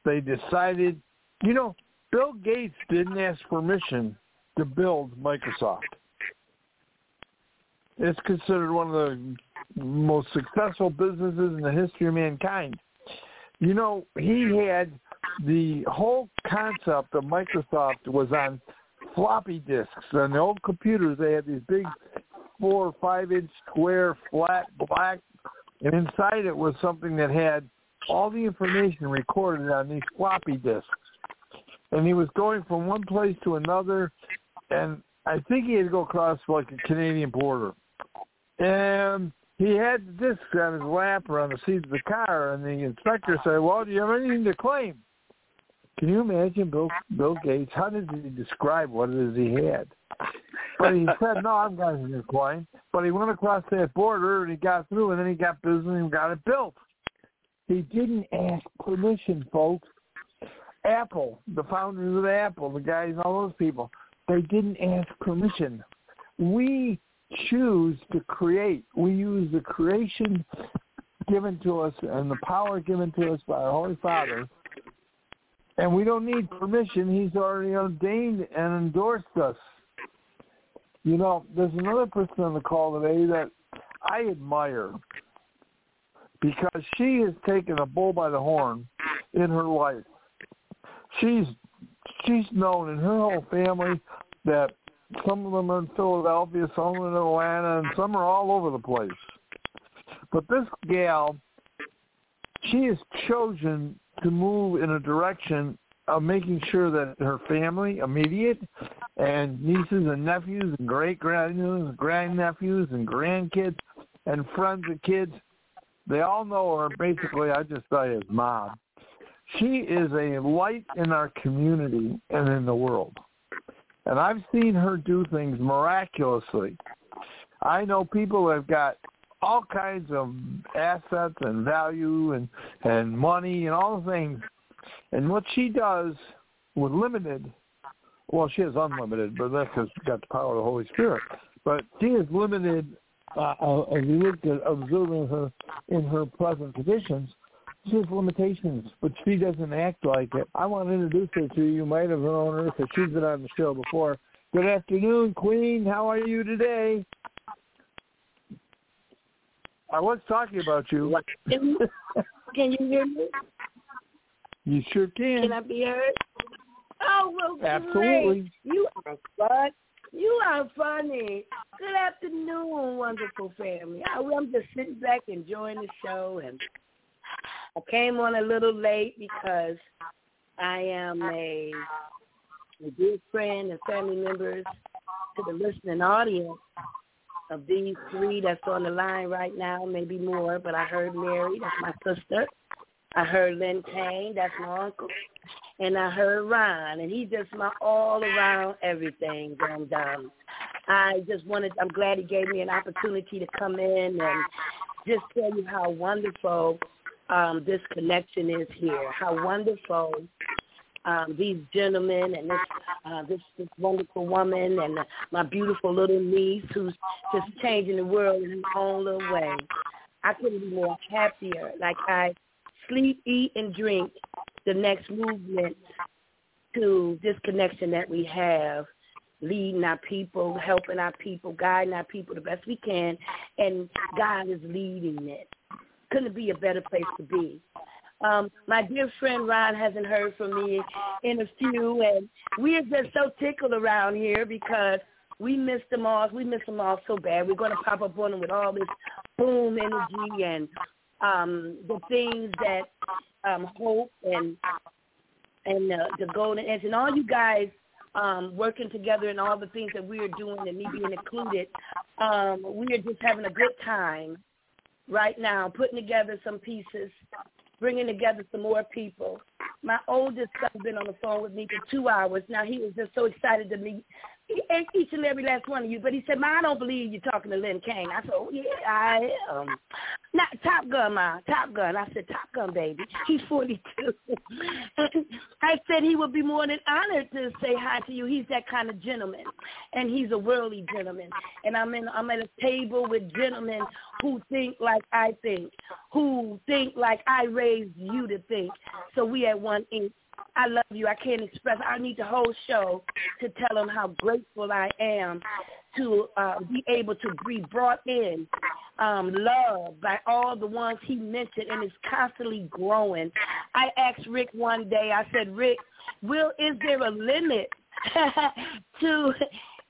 They decided you know, Bill Gates didn't ask permission to build Microsoft. It's considered one of the most successful businesses in the history of mankind. You know, he had the whole concept of Microsoft was on floppy disks. On the old computers, they had these big four or five inch square flat black, and inside it was something that had all the information recorded on these floppy disks and he was going from one place to another, and I think he had to go across like a Canadian border, and he had the disc on his lap or on the seat of the car, and the inspector said, "Well, do you have anything to claim?" Can you imagine Bill Bill Gates? How did he describe what it is he had? But he said, "No, got anything to claim." But he went across that border and he got through, and then he got business and got it built. He didn't ask permission, folks. Apple, the founders of Apple, the guys, all those people, they didn't ask permission. We choose to create. We use the creation given to us and the power given to us by our Holy Father. And we don't need permission. He's already ordained and endorsed us. You know, there's another person on the call today that I admire because she has taken a bull by the horn in her life she's she's known in her whole family that some of them are in Philadelphia, some in Atlanta, and some are all over the place. But this gal, she has chosen to move in a direction of making sure that her family, immediate, and nieces and nephews and great grandnephews, grandnephews and grandkids, and friends of kids, they all know her. Basically, I just say as mom she is a light in our community and in the world. And I've seen her do things miraculously. I know people have got all kinds of assets and value and and money and all the things. And what she does with limited, well, she has unlimited, but that's because she's got the power of the Holy Spirit. But she is limited uh, uh as you look at observing her in her present conditions she has limitations, but she doesn't act like it. I want to introduce her to you. You might have known her because she's been on the show before. Good afternoon, Queen. How are you today? I was talking about you. Can you hear me? You sure can. Can I be heard? Oh, well, Absolutely. Great. You are fun. You are funny. Good afternoon, wonderful family. I, I'm just sitting back enjoying the show and I came on a little late because I am a, a dear friend and family members to the listening audience of these three that's on the line right now, maybe more, but I heard Mary, that's my sister. I heard Len Kane, that's my uncle. and I heard Ron, and he just my all around everything. And um, I just wanted. I'm glad he gave me an opportunity to come in and just tell you how wonderful um, this connection is here. How wonderful um, these gentlemen and this uh, this this wonderful woman and my beautiful little niece who's just changing the world in her own little way. I couldn't be more happier. Like I sleep, eat, and drink the next movement to this connection that we have, leading our people, helping our people, guiding our people the best we can, and God is leading it. Couldn't be a better place to be. Um, my dear friend Ron hasn't heard from me in a few, and we are just so tickled around here because we missed them all. We missed them all so bad. We're going to pop up on them with all this boom energy and um, the things that um, hope and and uh, the golden edge and all you guys um, working together and all the things that we are doing and me being included. Um, we are just having a good time right now, putting together some pieces, bringing together some more people. My oldest son's been on the phone with me for two hours. Now he was just so excited to meet each and every last one of you. But he said, "Ma, I don't believe you're talking to Len Kane." I said, "Oh yeah, I am." Not Top Gun, Ma, Top Gun. I said, "Top Gun, baby." *laughs* He's 42. *laughs* I said he would be more than honored to say hi to you. He's that kind of gentleman, and he's a worldly gentleman. And I'm in, I'm at a table with gentlemen who think like I think, who think like I raised you to think. So we at one ink. I love you. I can't express. I need the whole show to tell them how grateful I am to uh, be able to be brought in, um, by all the ones he mentioned, and it's constantly growing. I asked Rick one day. I said, Rick, will is there a limit *laughs* to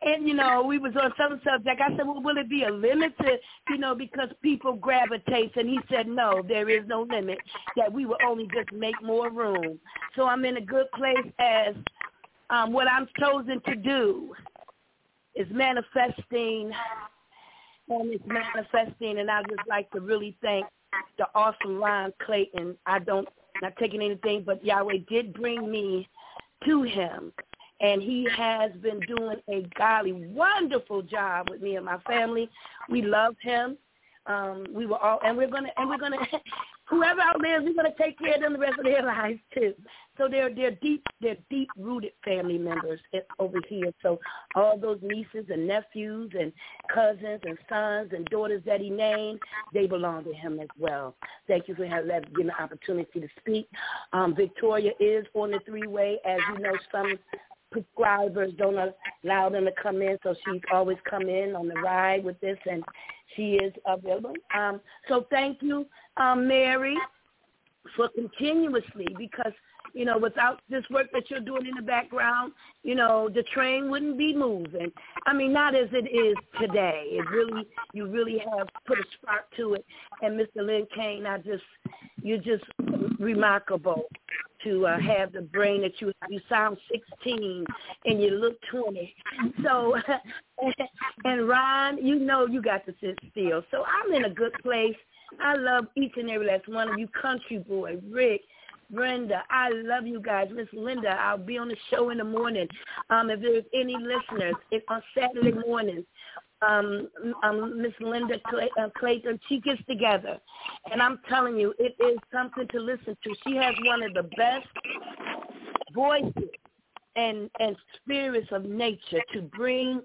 and you know we was on some subject. I said well will it be a limit to you know because people gravitate? And he said no there is no limit that we will only just make more room. So i'm in a good place as um what i'm chosen to do is manifesting and it's manifesting and i just like to really thank the awesome Ron Clayton. I don't not taking anything, but Yahweh did bring me to him and he has been doing a golly wonderful job with me and my family. We love him. Um, we were all, and we're gonna, and we're gonna, *laughs* whoever outlives, we're gonna take care of them the rest of their *laughs* lives too. So they're they're deep, they're deep rooted family members over here. So all those nieces and nephews and cousins and sons and daughters that he named, they belong to him as well. Thank you for having me the opportunity to speak. Um, Victoria is on the three way, as you know, some prescribers don't allow them to come in, so she's always come in on the ride with this, and she is available. Um, so thank you, um, Mary, for continuously because you know without this work that you're doing in the background, you know the train wouldn't be moving. I mean, not as it is today. It really, you really have put a spark to it. And Mr. Len Kane, I just, you're just remarkable to uh, have the brain that you you sound 16 and you look 20. So, *laughs* and Ron, you know you got to sit still. So I'm in a good place. I love each and every last one of you, country boy, Rick, Brenda, I love you guys. Miss Linda, I'll be on the show in the morning. Um, if there's any listeners if, on Saturday mornings, um, um, Miss Linda uh, Clayton, she gets together, and I'm telling you, it is something to listen to. She has one of the best voices and and spirits of nature to bring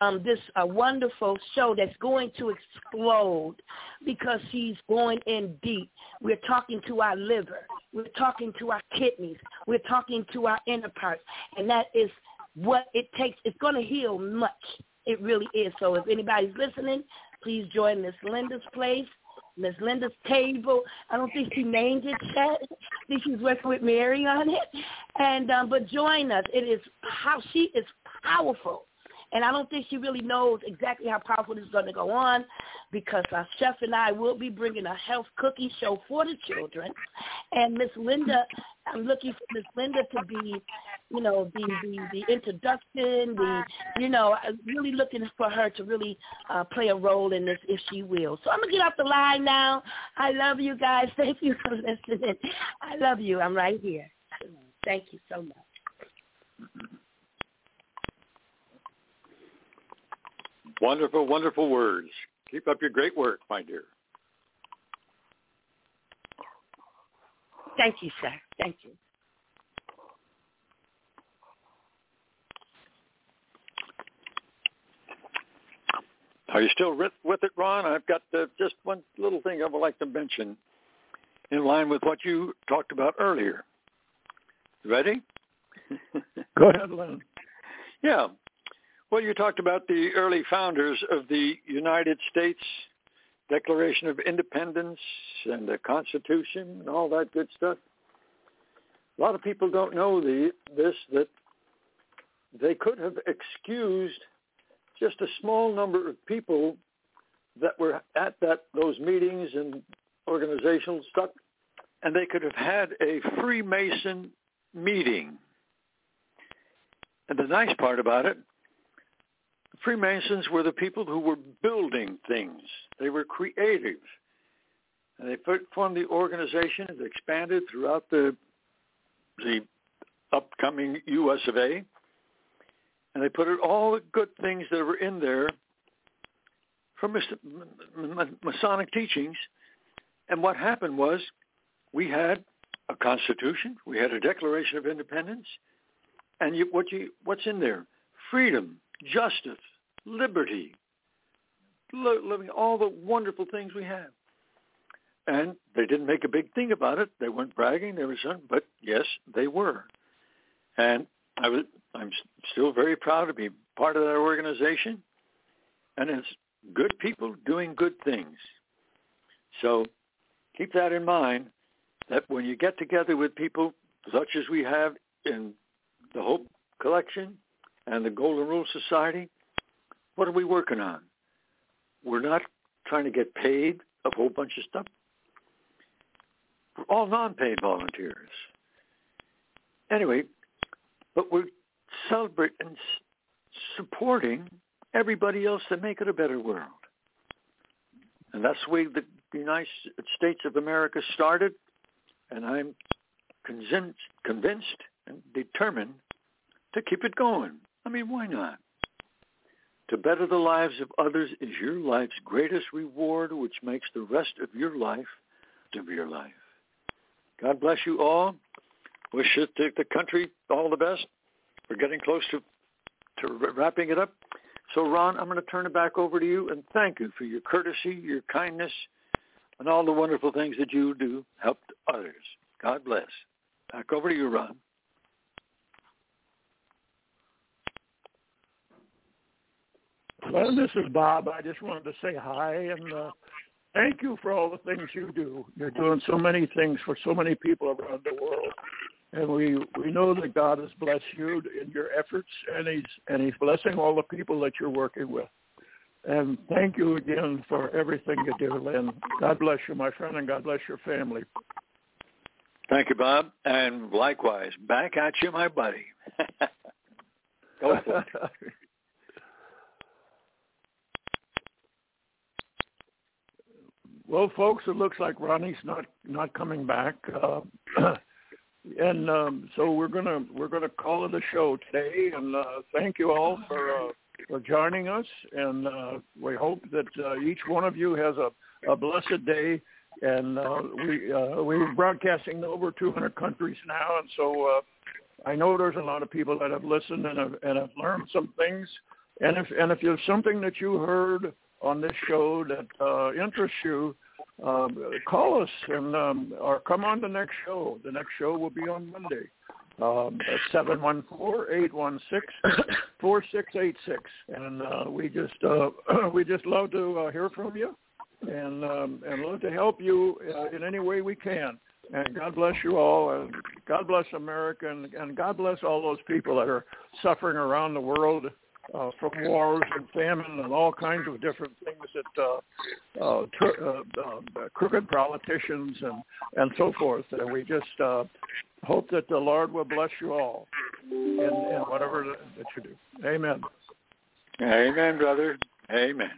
um, this a wonderful show that's going to explode because she's going in deep. We're talking to our liver. We're talking to our kidneys. We're talking to our inner parts. And that is what it takes. It's going to heal much. It really is. So if anybody's listening, please join Miss Linda's place. Miss Linda's table. I don't think she named it yet. I think she's working with Mary on it. And um, but join us. It is how she is powerful. And I don't think she really knows exactly how powerful this is going to go on because our chef and I will be bringing a health cookie show for the children. And Miss Linda, I'm looking for Miss Linda to be, you know, the, the, the introduction, the, you know, really looking for her to really uh, play a role in this if she will. So I'm going to get off the line now. I love you guys. *laughs* Thank you for listening. I love you. I'm right here. Thank you so much. Wonderful, wonderful words. Keep up your great work, my dear. Thank you, sir. Thank you. Are you still with, with it, Ron? I've got uh, just one little thing I would like to mention in line with what you talked about earlier. Ready? Go ahead, *laughs* Len. Yeah. Well, you talked about the early founders of the United States Declaration of Independence and the Constitution and all that good stuff. A lot of people don't know the, this, that they could have excused just a small number of people that were at that those meetings and organizational stuff, and they could have had a Freemason meeting. And the nice part about it, Freemasons were the people who were building things. They were creative. And they formed the organization and expanded throughout the the upcoming U.S. of A. And they put all the good things that were in there from Masonic teachings. And what happened was we had a constitution, we had a Declaration of Independence, and you, what you, what's in there? Freedom, justice, liberty, living all the wonderful things we have. And they didn't make a big thing about it. They weren't bragging. They were saying, but yes, they were. And I was, I'm still very proud to be part of that organization. And it's good people doing good things. So keep that in mind that when you get together with people such as we have in the Hope Collection and the Golden Rule Society, what are we working on? We're not trying to get paid a whole bunch of stuff. We're all non-paid volunteers. Anyway, but we're celebrating and supporting everybody else to make it a better world. And that's the way the United States of America started, and I'm convinced, convinced and determined to keep it going. I mean, why not? To better the lives of others is your life's greatest reward, which makes the rest of your life to be your life. God bless you all. Wish the, the country all the best. We're getting close to, to wrapping it up. So, Ron, I'm going to turn it back over to you, and thank you for your courtesy, your kindness, and all the wonderful things that you do help others. God bless. Back over to you, Ron. Well, this is Bob. I just wanted to say hi and uh, thank you for all the things you do. You're doing so many things for so many people around the world, and we we know that God has blessed you in your efforts, and He's and He's blessing all the people that you're working with. And thank you again for everything you do, Len. God bless you, my friend, and God bless your family. Thank you, Bob. And likewise, back at you, my buddy. *laughs* Go for it. *laughs* Well, folks, it looks like Ronnie's not not coming back, uh, *clears throat* and um, so we're gonna we're gonna call it a show today. And uh, thank you all for uh, for joining us, and uh, we hope that uh, each one of you has a, a blessed day. And uh, we we're broadcasting over 200 countries now, and so I know there's a lot of people that have listened and have, and have learned some things. And if and if there's something that you heard on this show that uh, interests you, um, call us and um, or come on the next show. The next show will be on Monday. Um, seven one four eight one six four six eight six, and uh, we just uh, *clears throat* we just love to uh, hear from you, and um, and love to help you uh, in any way we can. And God bless you all, and God bless America, and, and God bless all those people that are suffering around the world uh, from wars and famine and all kinds of different things that uh, uh, tr- uh, uh, crooked politicians and and so forth. And we just uh, hope that the Lord will bless you all in, in whatever that you do. Amen. Amen, brother. Amen.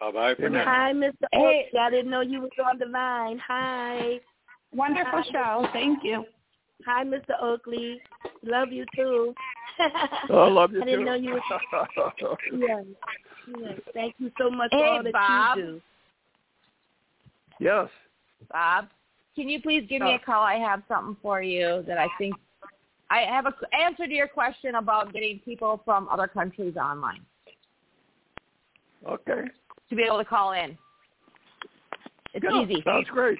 Bye bye for now. Hi, Mr. Hey. I didn't know you was on the line. Hi. Wonderful show. Thank you. Hi, Mr. Oakley. Love you too. Oh, I *laughs* love you I didn't too. know you were. *laughs* Yes. yes. Thank you so much Hey, for all that Bob. you do. yes. Bob, can you please give me Oh. a call? I have something for you that I think I have a answer to your question about getting people from other countries online Okay. to be able to call in. It's Yeah, easy. Sounds great.